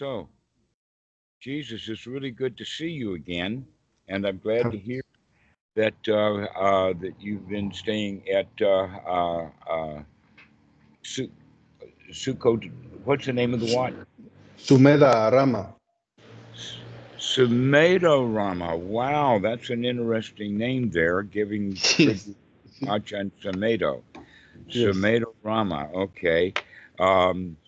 So, Jesus, it's really good to see you again, and I'm glad to hear that uh, uh, that you've been staying at uh, uh, uh, Su- Sukkot. What's the name of the what? Sumeda Rama. Sumedo Rama. Wow, that's an interesting name there, giving. Achan Sumedo. Yes. Sumedho Rama. Okay. Um,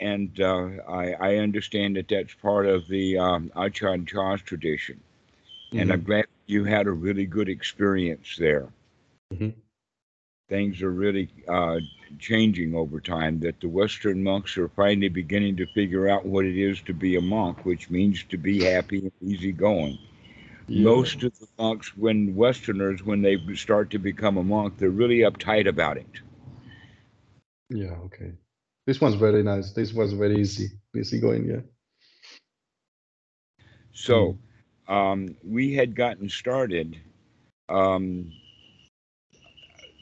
and uh, I, I understand that that's part of the um, Achan Chah's tradition. And I'm glad you had a really good experience there. Mhm. Things are really uh, changing over time. That the Western monks are finally beginning to figure out what it is to be a monk, which means to be happy and easygoing. Yeah. Most of the monks, when Westerners, when they start to become a monk, they're really uptight about it. Yeah, okay. This one's very nice. This was very easy. Easy going, yeah. So um, we had gotten started. Um,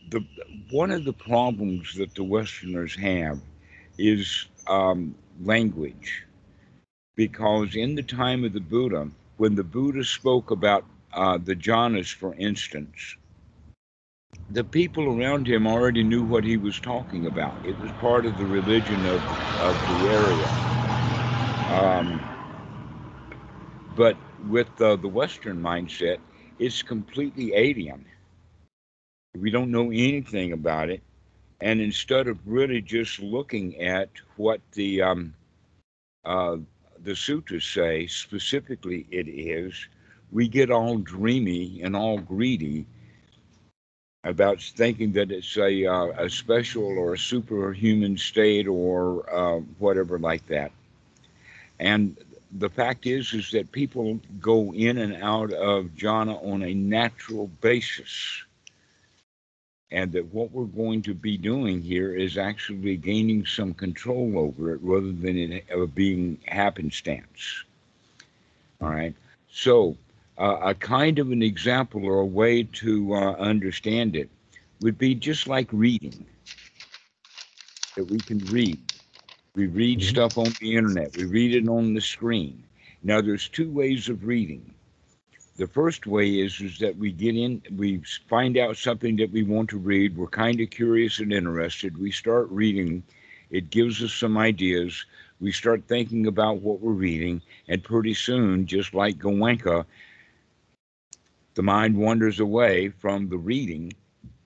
the one of the problems that the Westerners have is um, language, because in the time of the Buddha, when the Buddha spoke about uh, the jhanas, for instance, the people around him already knew what he was talking about. It was part of the religion of, of the area. Um, but with uh, the Western mindset, it's completely alien. We don't know anything about it. And instead of really just looking at what the um, uh, the sutras say, specifically it is, we get all dreamy and all greedy about thinking that it's a, uh, a special or a superhuman state or uh, whatever like that. And the fact is, is that people go in and out of jhana on a natural basis. And that what we're going to be doing here is actually gaining some control over it rather than it uh, being happenstance. All right. So, uh, a kind of an example or a way to uh, understand it would be just like reading, that we can read. We read Mhm. stuff on the internet, we read it on the screen. Now, there's two ways of reading. The first way is, is that we get in, we find out something that we want to read, we're kind of curious and interested, we start reading, it gives us some ideas, we start thinking about what we're reading, and pretty soon, just like Goenka, the mind wanders away from the reading,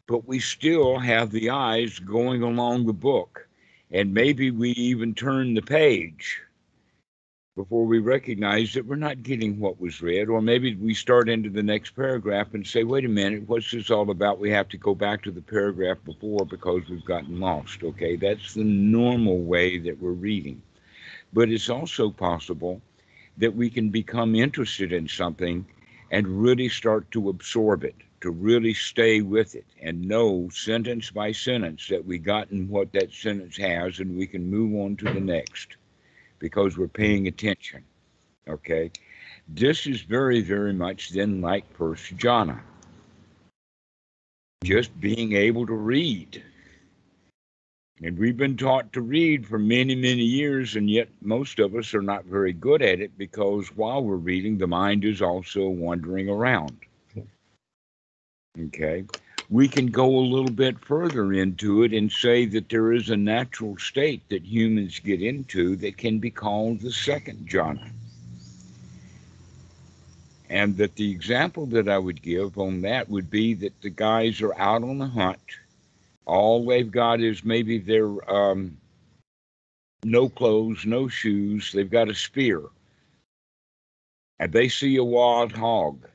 but we still have the eyes going along the book. And maybe we even turn the page before we recognize that we're not getting what was read. Or maybe we start into the next paragraph and say, wait a minute, what's this all about? We have to go back to the paragraph before because we've gotten lost. Okay, that's the normal way that we're reading. But it's also possible that we can become interested in something and really start to absorb it, to really stay with it and know sentence by sentence that we gotten what that sentence has and we can move on to the next because we're paying attention. Okay. This is very, very much then like first. Just being able to read. And we've been taught to read for many, many years, and yet most of us are not very good at it because while we're reading, the mind is also wandering around. Okay. We can go a little bit further into it and say that there is a natural state that humans get into that can be called the second jhana. And that the example that I would give on that would be that the guys are out on a hunt all they've got is maybe their um, no clothes, no shoes. They've got a spear. And they see a wild hog.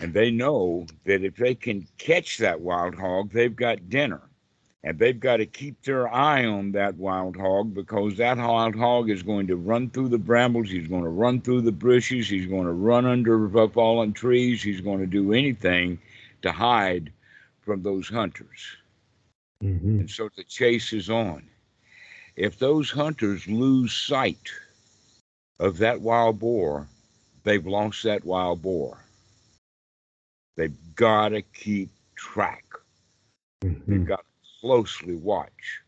And they know that if they can catch that wild hog, they've got dinner. And they've got to keep their eye on that wild hog because that wild hog is going to run through the brambles. He's going to run through the bushes. He's going to run under fallen trees. He's going to do anything to hide from those hunters. Mhm. And so the chase is on. If those hunters lose sight of that wild boar, they've lost that wild boar. They've got to keep track. They've Mhm. got to closely watch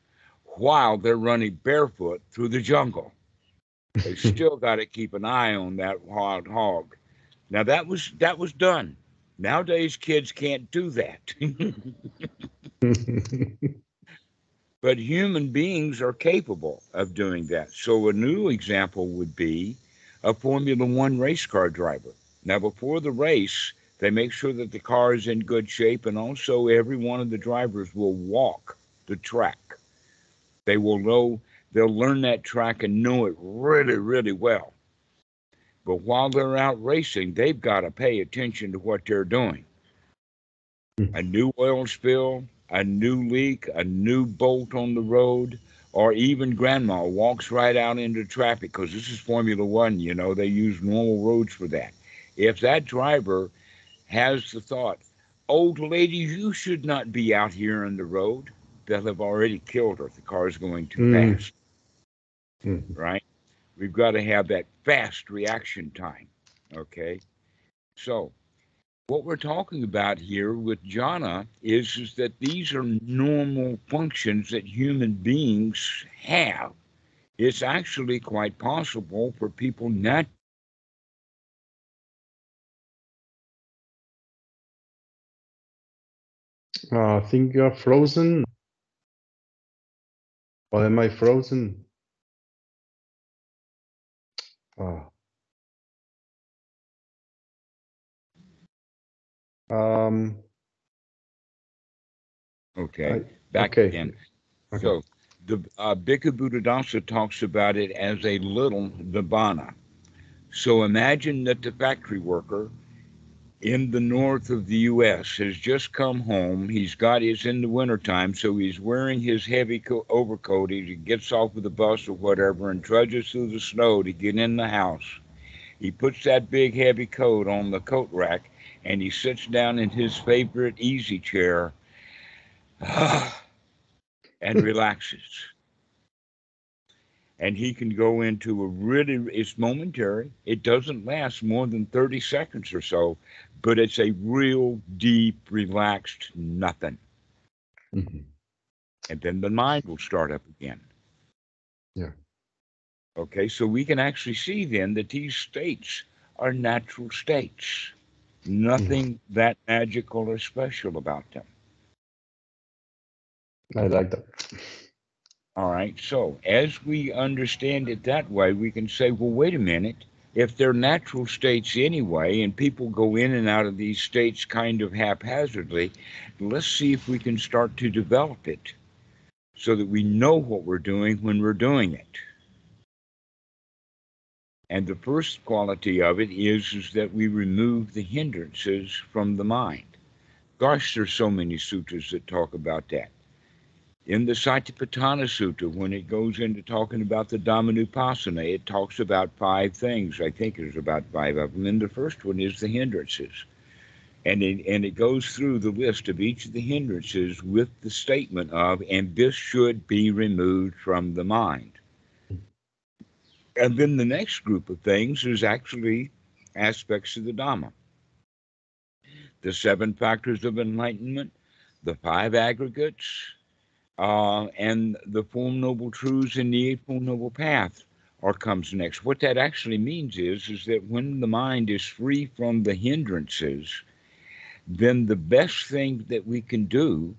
while they're running barefoot through the jungle. They still got to keep an eye on that wild hog. Now that was that was done. Nowadays, kids can't do that. but human beings are capable of doing that. So a new example would be a Formula One race car driver. Now, before the race, they make sure that the car is in good shape, and also every one of the drivers will walk the track. They will know, they'll learn that track and know it really, really well. But while they're out racing, they've got to pay attention to what they're doing. A new oil spill, a new leak, a new bolt on the road, or even grandma walks right out into traffic because this is Formula One, you know, they use normal roads for that. If that driver has the thought, old lady, you should not be out here on the road, they'll have already killed her if the car is going too Mm. fast, Mhm. right? We've got to have that fast reaction time, okay? So, what we're talking about here with Jhana is, is that these are normal functions that human beings have. It's actually quite possible for people not Uh, I think you're frozen. Or am I frozen? Ah. Um, okay I- back okay. again. okay. So the uh, Bhikkhu Buddhadasa talks about it as a little Nibbana. So imagine that the factory worker in the north of the U.S. has just come home. He's got his in the wintertime, so he's wearing his heavy co- overcoat. He gets off of the bus or whatever and trudges through the snow to get in the house. He puts that big heavy coat on the coat rack and he sits down in his favorite easy chair and relaxes. And he can go into a really, it's momentary. It doesn't last more than 30 seconds or so, but it's a real deep, relaxed nothing. Mhm. And then the mind will start up again. Yeah. Okay, so we can actually see then that these states are natural states. Nothing that magical or special about them. I like that. All right. So as we understand it that way, we can say, well, wait a minute. If they're natural states anyway, and people go in and out of these states kind of haphazardly, let's see if we can start to develop it so that we know what we're doing when we're doing it. And the first quality of it is, is that we remove the hindrances from the mind. Gosh, there's so many sutras that talk about that in the Satipatthana Sutta, when it goes into talking about the Dhammanupassana, it talks about five things. I think there's about five of them. And the first one is the hindrances. And it, and it goes through the list of each of the hindrances with the statement of, and this should be removed from the mind. And then the next group of things is actually aspects of the Dhamma. The seven factors of enlightenment, the five aggregates, uh, and the Four Noble Truths and the Eightfold Noble Path are comes next. What that actually means is, is that when the mind is free from the hindrances, then the best thing that we can do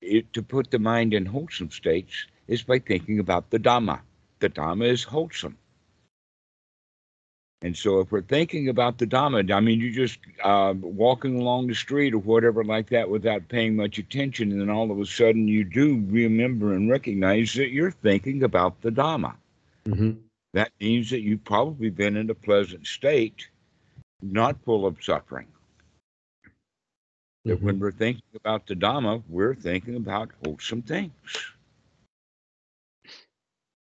it, to put the mind in wholesome states is by thinking about the Dhamma. The Dhamma is wholesome. And so, if we're thinking about the Dhamma, I mean, you're just uh, walking along the street or whatever like that without paying much attention, and then all of a sudden you do remember and recognize that you're thinking about the Dhamma. Mhm. That means that you've probably been in a pleasant state, not full of suffering. That when we're thinking about the Dhamma, we're thinking about wholesome things.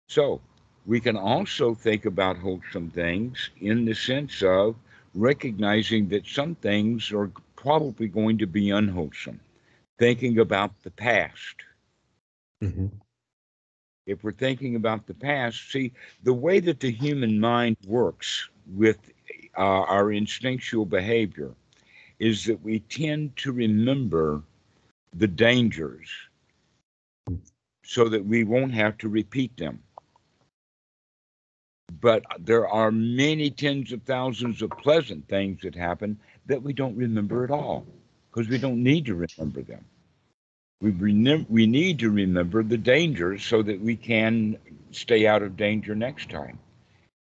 So, we can also think about wholesome things in the sense of recognizing that some things are probably going to be unwholesome. Thinking about the past. Mhm. If we're thinking about the past, see, the way that the human mind works with uh, our instinctual behavior is that we tend to remember the dangers so that we won't have to repeat them. But there are many tens of thousands of pleasant things that happen that we don't remember at all because we don't need to remember them. We, remem- we need to remember the dangers so that we can stay out of danger next time.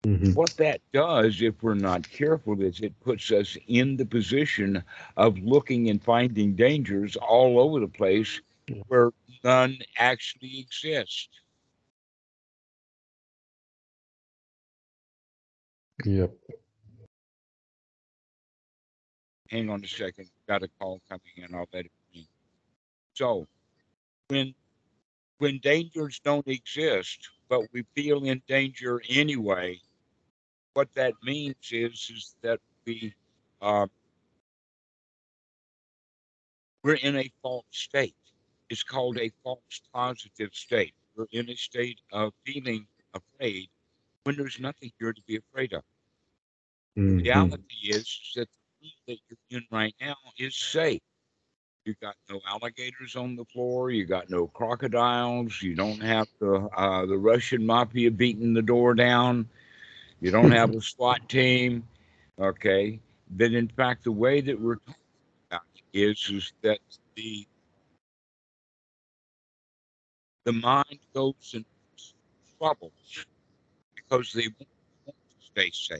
Mhm. What that does, if we're not careful, is it puts us in the position of looking and finding dangers all over the place where none actually exist. Yep. Hang on a second. Got a call coming in. I'll let it be. So, when when dangers don't exist, but we feel in danger anyway, what that means is is that we uh, we're in a false state. It's called a false positive state. We're in a state of feeling afraid when there's nothing here to be afraid of. Mhm. reality is that the room that you're in right now is safe. You got no alligators on the floor. You got no crocodiles. You don't have the uh, the Russian mafia beating the door down. You don't have a SWAT team. Okay. Then, in fact, the way that we're talking about is is that the the mind goes in troubles they want to stay safe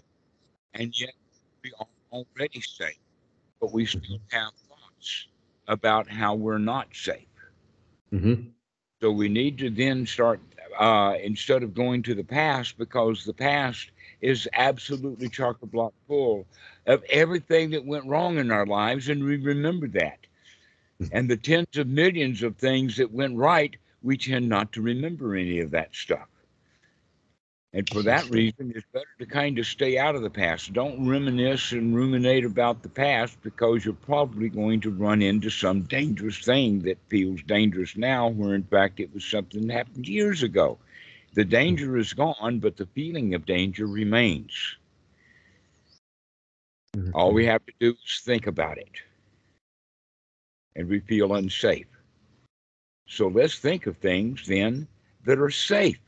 and yet we are already safe, but we still have thoughts about how we're not safe. Mhm. So we need to then start uh, instead of going to the past because the past is absolutely chock a block full of everything that went wrong in our lives, and we remember that. And the tens of millions of things that went right, we tend not to remember any of that stuff. And for that reason, it's better to kind of stay out of the past. Don't reminisce and ruminate about the past because you're probably going to run into some dangerous thing that feels dangerous now, where in fact it was something that happened years ago. The danger is gone, but the feeling of danger remains. Mm-hmm. All we have to do is think about it. And we feel unsafe. So let's think of things then that are safe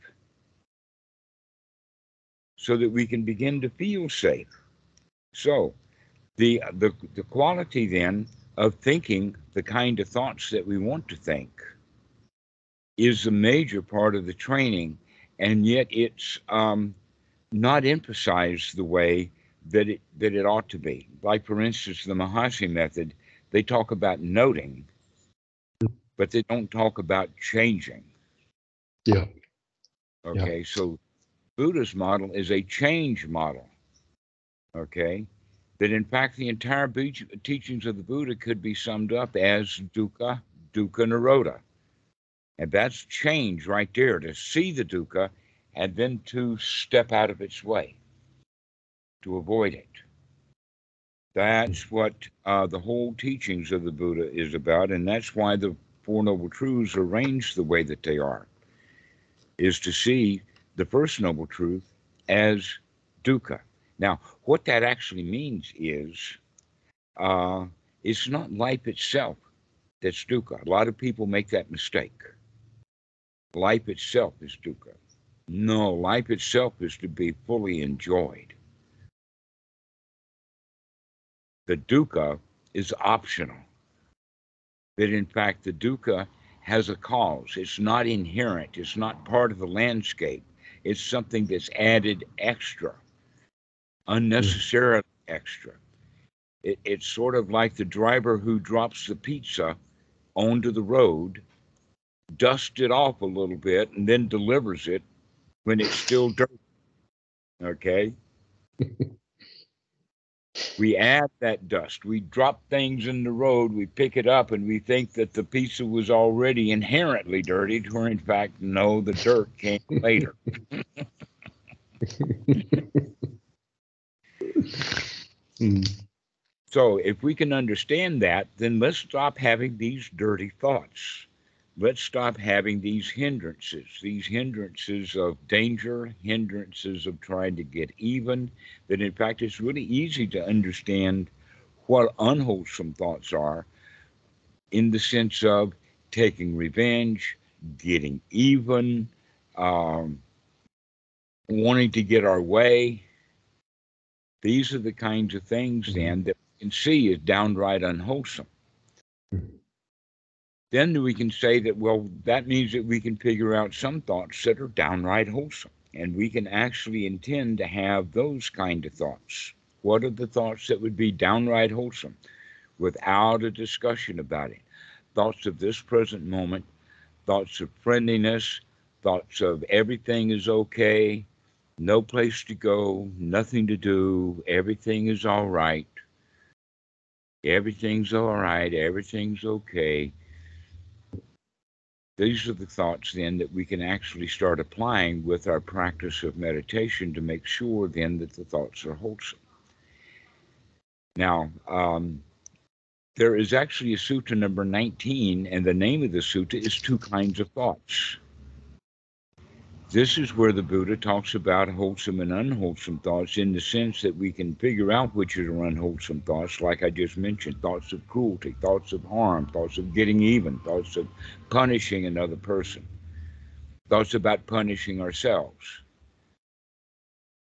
so that we can begin to feel safe. So the the the quality then of thinking the kind of thoughts that we want to think is a major part of the training, and yet it's um, not emphasized the way that it that it ought to be. Like for instance, the Mahasi method, they talk about noting, but they don't talk about changing. Yeah. Okay, so Buddha's model is a change model. Okay, that in fact the entire teachings of the Buddha could be summed up as dukkha, dukkha nirodha. And that's change right there to see the dukkha and then to step out of its way, to avoid it. That's what uh, the whole teachings of the Buddha is about, and that's why the Four Noble Truths are arranged the way that they are, is to see the First Noble Truth as dukkha. Now, what that actually means is uh, it's not life itself that's dukkha. A lot of people make that mistake. Life itself is dukkha. No, life itself is to be fully enjoyed. The dukkha is optional. That in fact, the dukkha has a cause. It's not inherent, it's not part of the landscape. It's something that's added extra, hmm. unnecessarily extra. It, it's sort of like the driver who drops the pizza onto the road, dusts it off a little bit, and then delivers it when it's still dirty. Okay? we add that dust. We drop things in the road, we pick it up, and we think that the pizza was already inherently dirty, where in fact, no, the dirt came later. Mm. So if we can understand that, then let's stop having these dirty thoughts. Let's stop having these hindrances, these hindrances of danger, hindrances of trying to get even. That in fact, it's really easy to understand what unwholesome thoughts are in the sense of taking revenge, getting even, um, wanting to get our way. These are the kinds of things Mm-hmm. then that we can see is downright unwholesome. Then we can say that, well, that means that we can figure out some thoughts that are downright wholesome. And we can actually intend to have those kind of thoughts. What are the thoughts that would be downright wholesome without a discussion about it? Thoughts of this present moment, thoughts of friendliness, thoughts of everything is okay, no place to go, nothing to do, everything is all right, everything's all right, everything's okay. These are the thoughts then that we can actually start applying with our practice of meditation to make sure then that the thoughts are wholesome. Now, um, there is actually a sutta number 19, and the name of the sutta is Two Kinds of Thoughts. This is where the Buddha talks about wholesome and unwholesome thoughts in the sense that we can figure out which are unwholesome thoughts, like I just mentioned thoughts of cruelty, thoughts of harm, thoughts of getting even, thoughts of punishing another person, thoughts about punishing ourselves,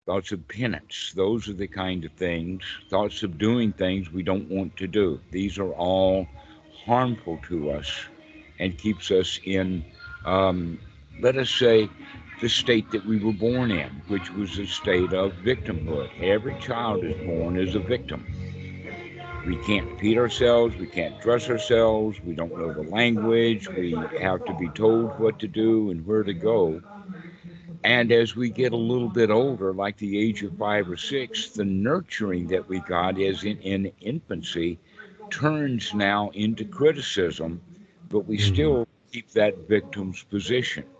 thoughts of penance. Those are the kind of things, thoughts of doing things we don't want to do. These are all harmful to us and keeps us in, um, let us say, the state that we were born in, which was a state of victimhood. Every child is born as a victim. We can't feed ourselves, we can't dress ourselves, we don't know the language, we have to be told what to do and where to go. And as we get a little bit older, like the age of five or six, the nurturing that we got as in, in infancy turns now into criticism, but we Mhm. still keep that victim's position.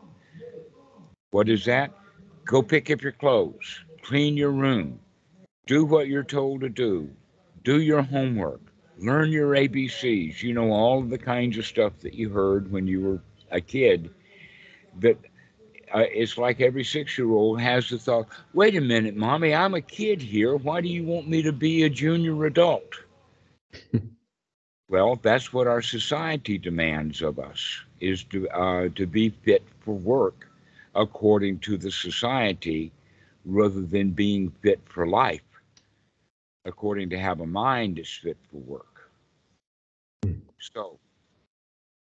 What is that? Go pick up your clothes, clean your room, do what you're told to do, do your homework, learn your ABCs. You know, all of the kinds of stuff that you heard when you were a kid. That uh, it's like every six year old has the thought wait a minute, mommy, I'm a kid here. Why do you want me to be a junior adult? well, that's what our society demands of us is to uh, to be fit for work according to the society rather than being fit for life according to have a mind that's fit for work. So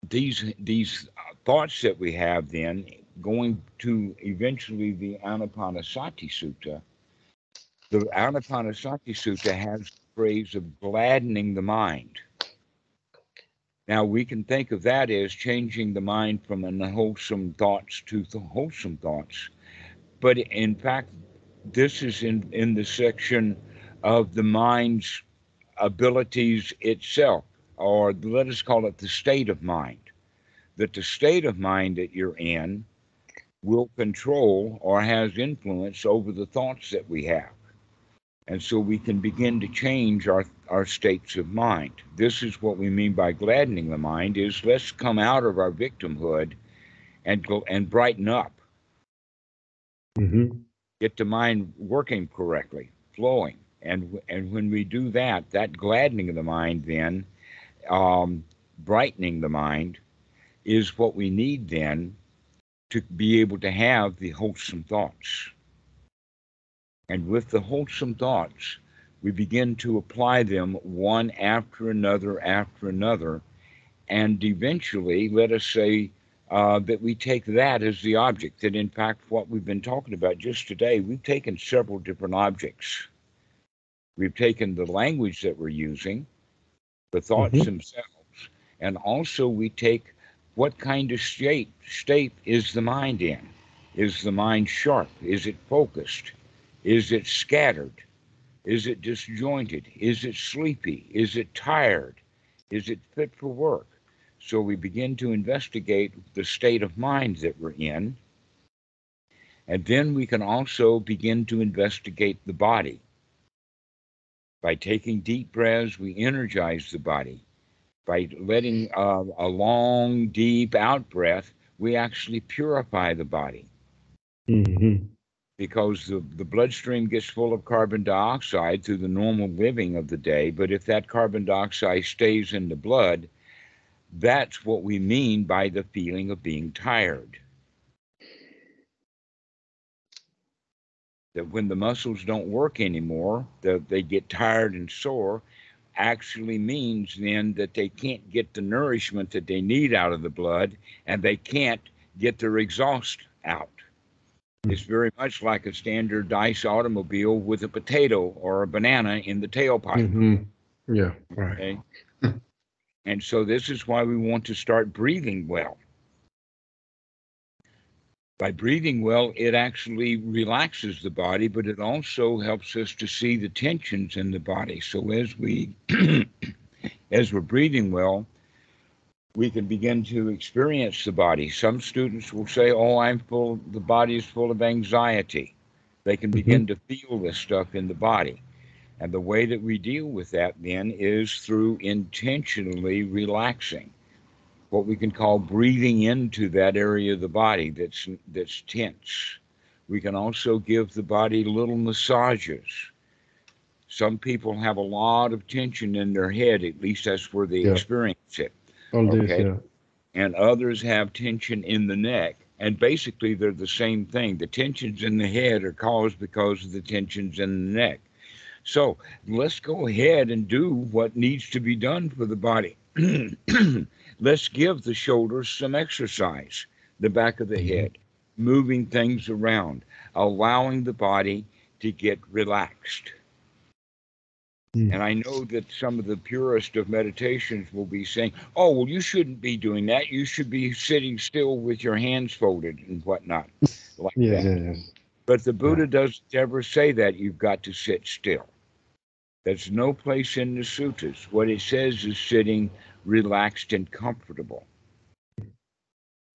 these these thoughts that we have then going to eventually the anapanasati sutta the anapanasati sutta has the phrase of gladdening the mind now we can think of that as changing the mind from unwholesome thoughts to wholesome thoughts. But in fact, this is in, in the section of the mind's abilities itself, or let us call it the state of mind. That the state of mind that you're in will control or has influence over the thoughts that we have. And so we can begin to change our, our states of mind. This is what we mean by gladdening the mind is let's come out of our victimhood and go and brighten up, Mhm. get the mind working correctly, flowing. And and when we do that, that gladdening of the mind then, um, brightening the mind, is what we need then to be able to have the wholesome thoughts. And with the wholesome thoughts, we begin to apply them one after another after another. And eventually, let us say uh, that we take that as the object, that in fact, what we've been talking about just today, we've taken several different objects. We've taken the language that we're using, the thoughts Mhm. themselves, and also we take what kind of state, state is the mind in? Is the mind sharp? Is it focused? Is it scattered? Is it disjointed? Is it sleepy? Is it tired? Is it fit for work? So we begin to investigate the state of mind that we're in. And then we can also begin to investigate the body. By taking deep breaths, we energize the body. By letting uh, a long, deep out breath, we actually purify the body Mhm. Because the, the bloodstream gets full of carbon dioxide through the normal living of the day. But if that carbon dioxide stays in the blood, that's what we mean by the feeling of being tired. that when the muscles don't work anymore, that they get tired and sore, actually means then that they can't get the nourishment that they need out of the blood and they can't get their exhaust out. It's very much like a standard dice automobile with a potato or a banana in the tailpipe. Mhm. Yeah, right. Okay. and so this is why we want to start breathing well. By breathing well, it actually relaxes the body, but it also helps us to see the tensions in the body. So as we as we're breathing well, we can begin to experience the body. Some students will say, "Oh, I'm full. The body is full of anxiety." They can mm-hmm. begin to feel this stuff in the body. And the way that we deal with that then is through intentionally relaxing, what we can call breathing into that area of the body that's that's tense. We can also give the body little massages. Some people have a lot of tension in their head, at least that's where they Yeah. experience it. All Okay. yeah. And others have tension in the neck. And basically, they're the same thing. The tensions in the head are caused because of the tensions in the neck. So let's go ahead and do what needs to be done for the body. let's give the shoulders some exercise, the back of the Mhm. head, moving things around, allowing the body to get relaxed. Mm. And I know that some of the purest of meditations will be saying, oh, well, you shouldn't be doing that. You should be sitting still with your hands folded and whatnot. Like Yes, that. yes. But the Buddha doesn't ever say that you've got to sit still. There's no place in the suttas. What it says is sitting relaxed and comfortable.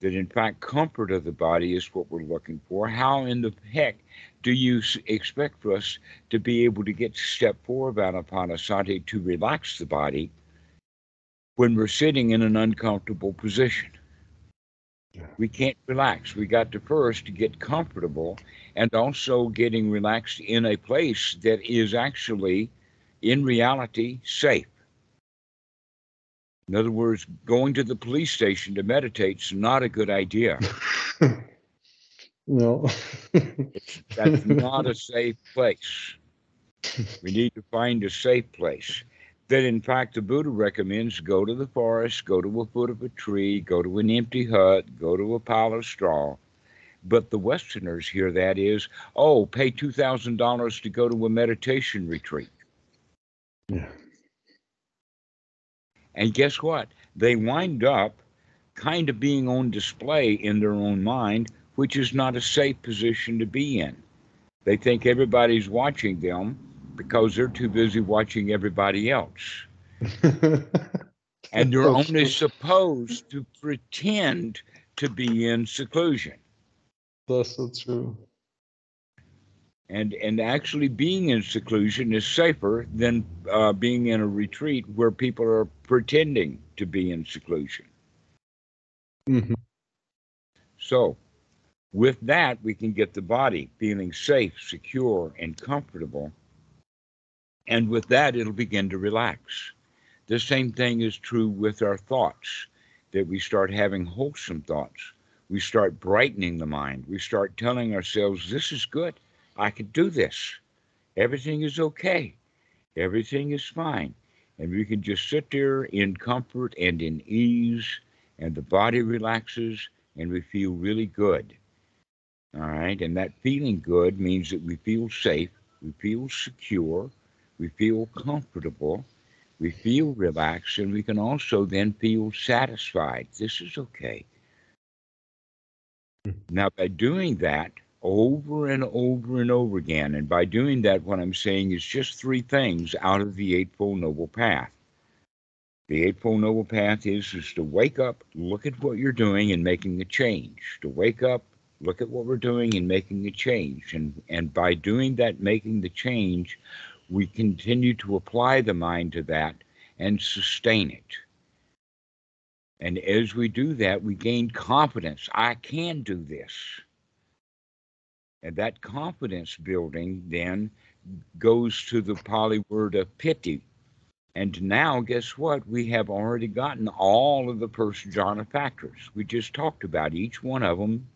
That in fact, comfort of the body is what we're looking for. How in the heck do you expect for us to be able to get to step four of Anapanasati to relax the body when we're sitting in an uncomfortable position? Yeah. We can't relax. We got to first get comfortable and also getting relaxed in a place that is actually, in reality, safe. In other words, going to the police station to meditate is not a good idea. no. That's not a safe place. We need to find a safe place. That, in fact, the Buddha recommends go to the forest, go to a foot of a tree, go to an empty hut, go to a pile of straw. But the Westerners hear that is, oh, pay $2,000 to go to a meditation retreat. yeah. And guess what? They wind up kind of being on display in their own mind, which is not a safe position to be in. They think everybody's watching them because they're too busy watching everybody else. And they're only supposed to pretend to be in seclusion. That's so true. And, and actually being in seclusion is safer than uh, being in a retreat where people are pretending to be in seclusion. Mhm. So, with that, we can get the body feeling safe, secure, and comfortable. And with that, it'll begin to relax. The same thing is true with our thoughts, that we start having wholesome thoughts. We start brightening the mind. We start telling ourselves, this is good. I can do this. Everything is okay. Everything is fine. And we can just sit there in comfort and in ease, and the body relaxes, and we feel really good. All right. And that feeling good means that we feel safe, we feel secure, we feel comfortable, we feel relaxed, and we can also then feel satisfied. This is okay. Hmm. Now, by doing that over and over and over again, and by doing that, what I'm saying is just three things out of the Eightfold Noble Path. The Eightfold Noble Path is, is to wake up, look at what you're doing, and making a change. To wake up, look at what we're doing, and making a change. And, and by doing that, making the change, we continue to apply the mind to that and sustain it. And as we do that, we gain confidence. I can do this. And that confidence building then goes to the Pali word of piti. And now, guess what? We have already gotten all of the jhana factors. We just talked about each one of them.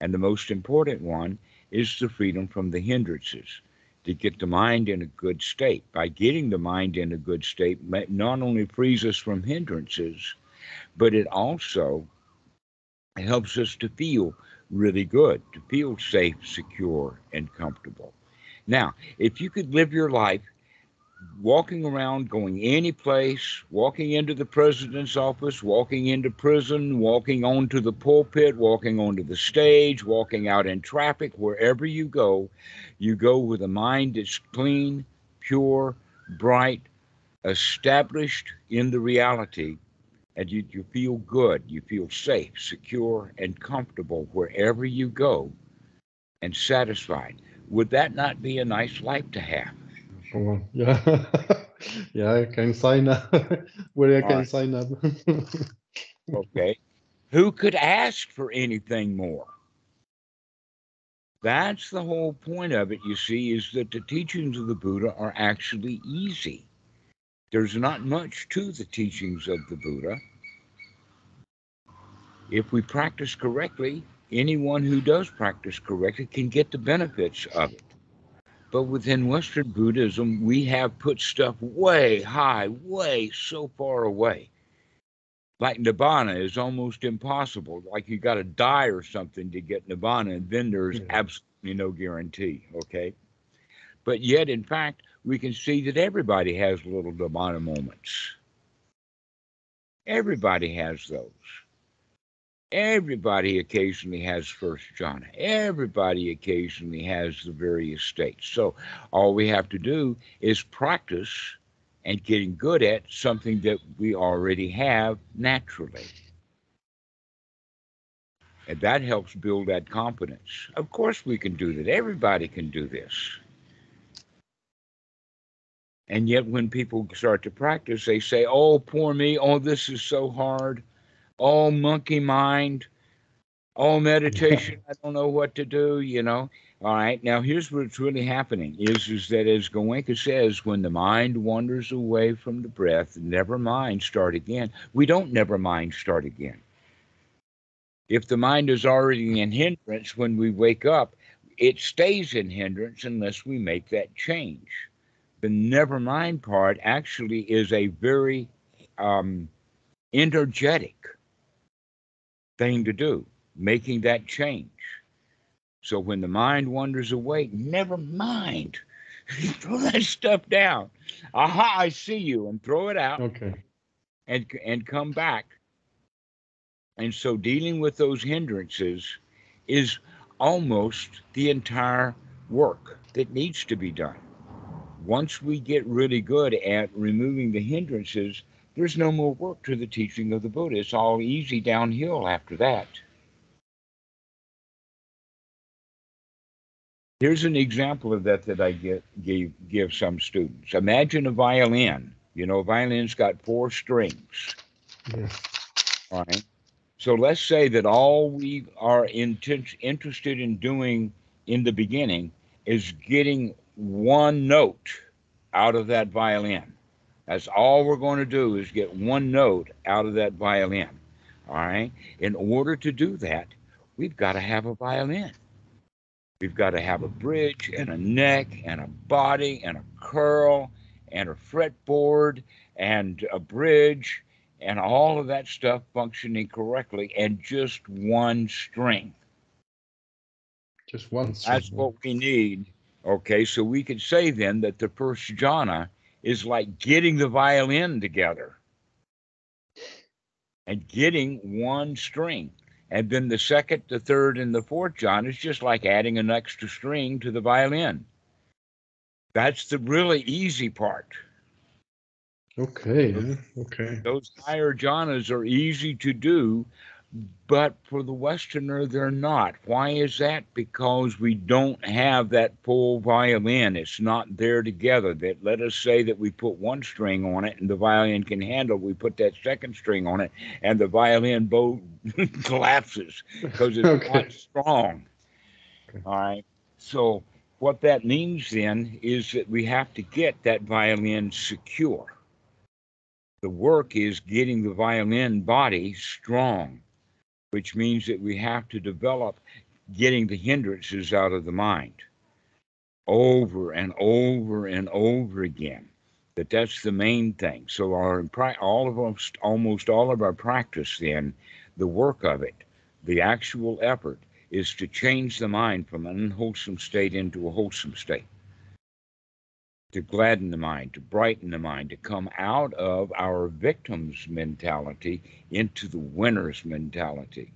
And the most important one is the freedom from the hindrances to get the mind in a good state. By getting the mind in a good state, not only frees us from hindrances, but it also helps us to feel really good, to feel safe, secure, and comfortable. Now, if you could live your life walking around, going any place, walking into the president's office, walking into prison, walking onto the pulpit, walking onto the stage, walking out in traffic, wherever you go, you go with a mind that's clean, pure, bright, established in the reality, and you, you feel good, you feel safe, secure, and comfortable wherever you go, and satisfied. Would that not be a nice life to have? Oh, yeah, yeah, I can sign up. Where I can right. sign up. Okay. Who could ask for anything more? That's the whole point of it, you see, is that the teachings of the Buddha are actually easy. There's not much to the teachings of the Buddha. If we practice correctly, anyone who does practice correctly can get the benefits of it. But within Western Buddhism, we have put stuff way high, way so far away. Like Nibbana is almost impossible. Like you got to die or something to get Nibbana, and then there's absolutely no guarantee. Okay. But yet, in fact, we can see that everybody has little Nibbana moments. Everybody has those. Everybody occasionally has first jhana. Everybody occasionally has the various states. So all we have to do is practice and getting good at something that we already have naturally. And that helps build that confidence. Of course, we can do that. Everybody can do this. And yet, when people start to practice, they say, Oh, poor me. Oh, this is so hard. Oh, monkey mind. Oh, meditation. I don't know what to do, you know. All right. Now, here's what's really happening is, is that, as Goenka says, when the mind wanders away from the breath, never mind, start again. We don't never mind, start again. If the mind is already in hindrance when we wake up, it stays in hindrance unless we make that change. The never mind part actually is a very um, energetic thing to do, making that change. So when the mind wanders away, never mind. throw that stuff down. Aha, I see you, and throw it out Okay. and and come back. And so dealing with those hindrances is almost the entire work that needs to be done. Once we get really good at removing the hindrances, there's no more work to the teaching of the Buddha. It's all easy downhill after that. Here's an example of that that I get, give, give some students. Imagine a violin. You know, a violin's got four strings. Yeah. All right. So let's say that all we are inten- interested in doing in the beginning is getting one note out of that violin. That's all we're going to do is get one note out of that violin. All right. In order to do that, we've got to have a violin. We've got to have a bridge and a neck and a body and a curl and a fretboard and a bridge and all of that stuff functioning correctly and just one string. Just one. That's what we need. Okay, so we could say then that the first jhana is like getting the violin together and getting one string. And then the second, the third, and the fourth jhana is just like adding an extra string to the violin. That's the really easy part. Okay. Okay. Those higher jhanas are easy to do, but for the Westerner, they're not. Why is that? Because we don't have that full violin. It's not there together. That let us say that we put one string on it and the violin can handle. We put that second string on it and the violin bow collapses because it's Okay. not strong. Okay. All right. So what that means then is that we have to get that violin secure. The work is getting the violin body strong, which means that we have to develop getting the hindrances out of the mind over and over and over again. That that's the main thing. So our all of us, almost all of our practice, then the work of it, the actual effort, is to change the mind from an unwholesome state into a wholesome state. To gladden the mind, to brighten the mind, to come out of our victim's mentality into the winner's mentality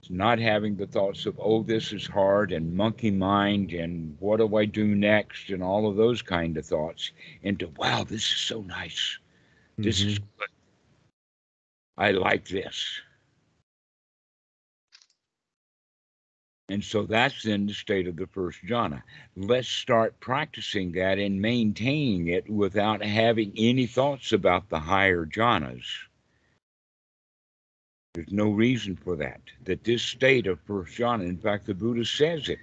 It's not having the thoughts of, oh, this is hard and monkey mind and what do I do next and all of those kind of thoughts into, wow, this is so nice. This mm-hmm. is good. I like this. And so that's in the state of the first jhana. Let's start practicing that and maintaining it without having any thoughts about the higher jhanas. There's no reason for that. That this state of first jhana, in fact, the Buddha says it.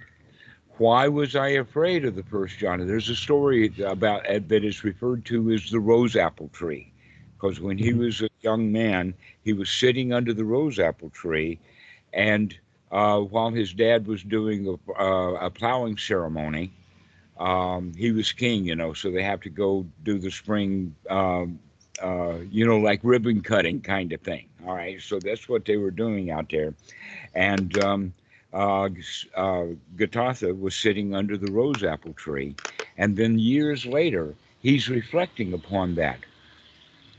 Why was I afraid of the first jhana? There's a story about uh, that is referred to as the rose apple tree, because when he mm-hmm. was a young man, he was sitting under the rose apple tree, and uh, while his dad was doing a, uh, a plowing ceremony, um, he was king, you know, so they have to go do the spring um, uh, you know, like ribbon cutting kind of thing. All right, so that's what they were doing out there, and um, uh, uh, Gatatha was sitting under the rose apple tree, and then years later, he's reflecting upon that,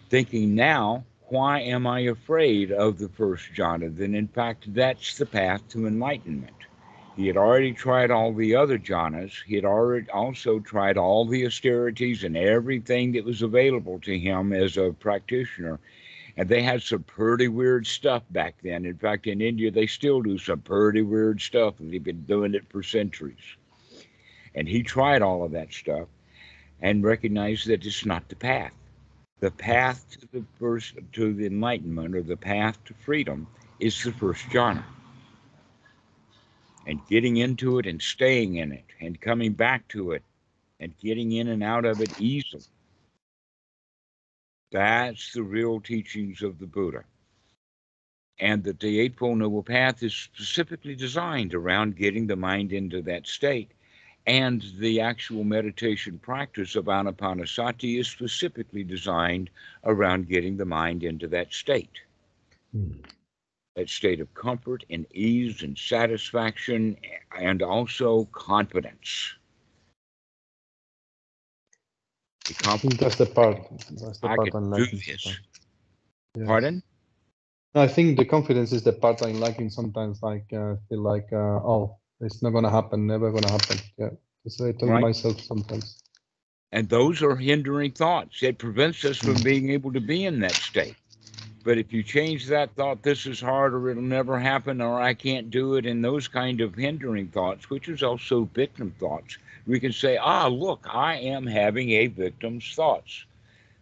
thinking now, why am I afraid of the first jhana? Then, in fact, that's the path to enlightenment. He had already tried all the other jhanas. He had already also tried all the austerities and everything that was available to him as a practitioner. And they had some pretty weird stuff back then. In fact, in India, they still do some pretty weird stuff. And they've been doing it for centuries. And he tried all of that stuff and recognized that it's not the path. The path to the first to the enlightenment or the path to freedom is the first jhana and getting into it and staying in it and coming back to it and getting in and out of it easily. That's the real teachings of the Buddha. And that the Eightfold Noble Path is specifically designed around getting the mind into that state. And the actual meditation practice of Anapanasati is specifically designed around getting the mind into that state. Hmm that state of comfort and ease and satisfaction and also confidence. The think that's the part. That's the I part I'm liking. Yeah. Pardon? I think the confidence is the part I'm lacking sometimes. Like uh, feel like, uh, oh, it's not gonna happen, never gonna happen. Yeah, so I tell right. myself sometimes. And those are hindering thoughts. It prevents us from mm. being able to be in that state. But if you change that thought, this is hard or it'll never happen or I can't do it, and those kind of hindering thoughts, which is also victim thoughts, we can say, ah, look, I am having a victim's thoughts.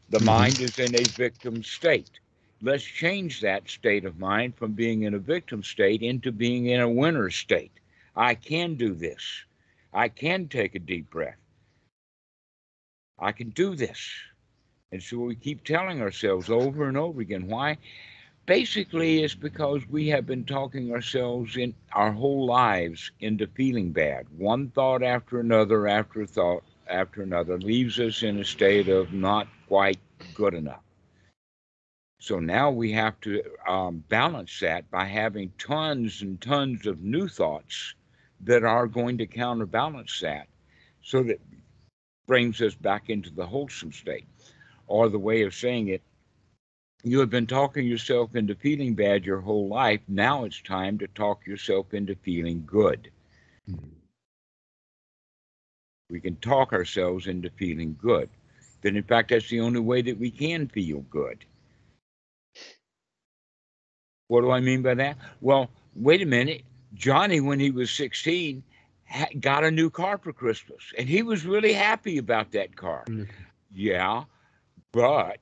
The mm-hmm. mind is in a victim state. Let's change that state of mind from being in a victim state into being in a winner state. I can do this. I can take a deep breath. I can do this. And so we keep telling ourselves over and over again. Why? Basically, it's because we have been talking ourselves in our whole lives into feeling bad. One thought after another, after thought after another, leaves us in a state of not quite good enough. So now we have to um, balance that by having tons and tons of new thoughts that are going to counterbalance that so that brings us back into the wholesome state or the way of saying it, you have been talking yourself into feeling bad your whole life. Now it's time to talk yourself into feeling good. Mm-hmm. We can talk ourselves into feeling good. Then, in fact, that's the only way that we can feel good. What do I mean by that? Well, wait a minute. Johnny, when he was 16, got a new car for Christmas, and he was really happy about that car. Mm-hmm. Yeah, but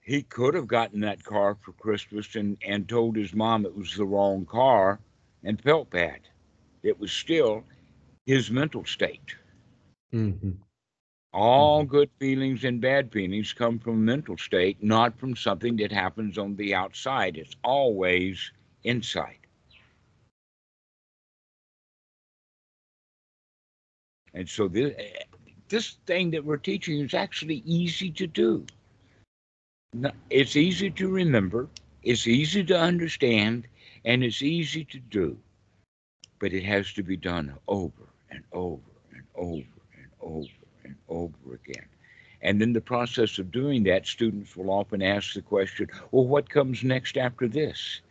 he could have gotten that car for Christmas and, and told his mom it was the wrong car and felt bad. It was still his mental state. Mm-hmm. All mm-hmm. good feelings and bad feelings come from mental state, not from something that happens on the outside. It's always inside. And so this, eh, this thing that we're teaching is actually easy to do. It's easy to remember, it's easy to understand, and it's easy to do. But it has to be done over and over and over and over and over again. And in the process of doing that, students will often ask the question, well, what comes next after this?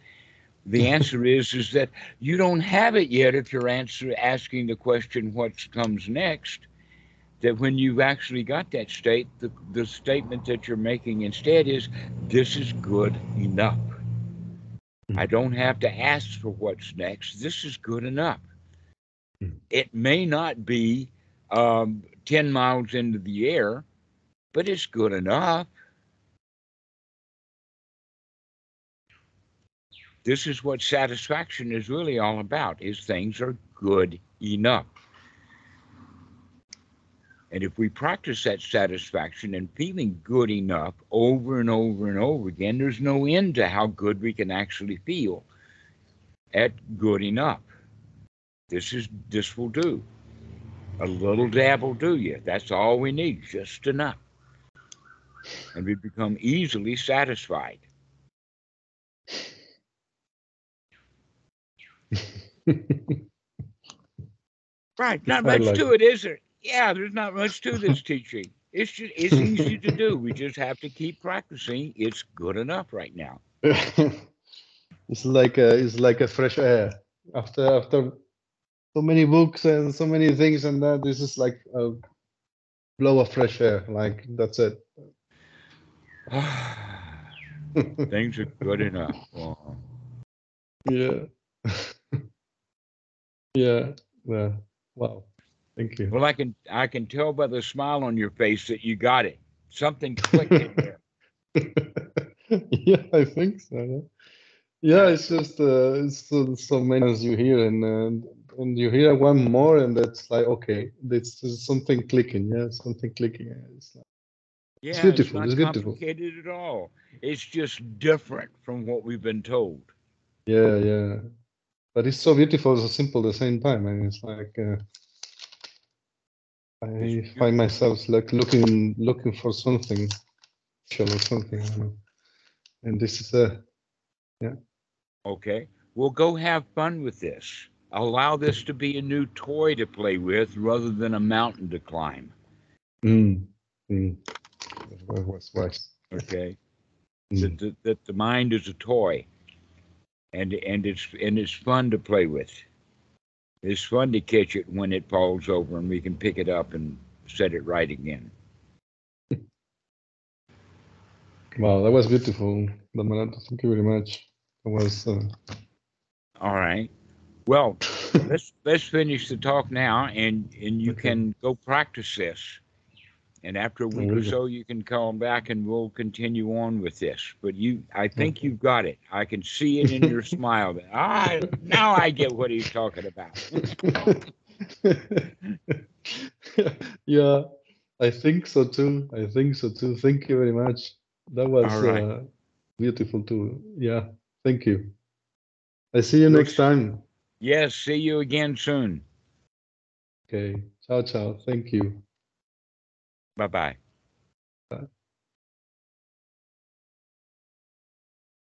The answer is is that you don't have it yet if you're answer, asking the question what comes next that when you've actually got that state, the, the statement that you're making instead is, this is good enough. Mm-hmm. I don't have to ask for what's next. This is good enough. Mm-hmm. It may not be um, 10 miles into the air, but it's good enough. This is what satisfaction is really all about, is things are good enough. And if we practice that satisfaction and feeling good enough over and over and over again, there's no end to how good we can actually feel at good enough. This is this will do. A little dab will do you. That's all we need, just enough. And we become easily satisfied. Right, not much like to it, is there? yeah, there's not much to this teaching. It's just it's easy to do. We just have to keep practicing. It's good enough right now. it's like a, it's like a fresh air after after so many books and so many things and that this is like a blow of fresh air. Like that's it. things are good enough. Yeah. yeah. Yeah. Wow. Thank you. Well, I can I can tell by the smile on your face that you got it. Something clicked in there. yeah, I think so. Yeah, it's just uh, it's so, so many as you hear, and uh, and you hear one more, and that's like okay, it's something clicking. Yeah, something clicking. It's, like, yeah, it's beautiful. It's, not it's complicated at all. It's just different from what we've been told. Yeah, yeah, but it's so beautiful, so simple at the same time. And it's like. Uh, I find myself like looking looking for something or something. And this is a yeah. Okay. Well go have fun with this. Allow this to be a new toy to play with rather than a mountain to climb. Mm. Mm. That was wise. Okay. Mm. That, that, that the mind is a toy and and it's and it's fun to play with it's fun to catch it when it falls over and we can pick it up and set it right again. Wow, that was beautiful, Dhammarato. Thank you very much. That was. Uh... All right. Well, let's let's finish the talk now, and and you okay. can go practice this. And after a week or so, you can come back and we'll continue on with this. But you, I think you've got it. I can see it in your smile. That ah, now I get what he's talking about. yeah, I think so too. I think so too. Thank you very much. That was right. uh, beautiful too. Yeah, thank you. I see you next time. Yes, see you again soon. Okay. Ciao, ciao. Thank you. Bye bye.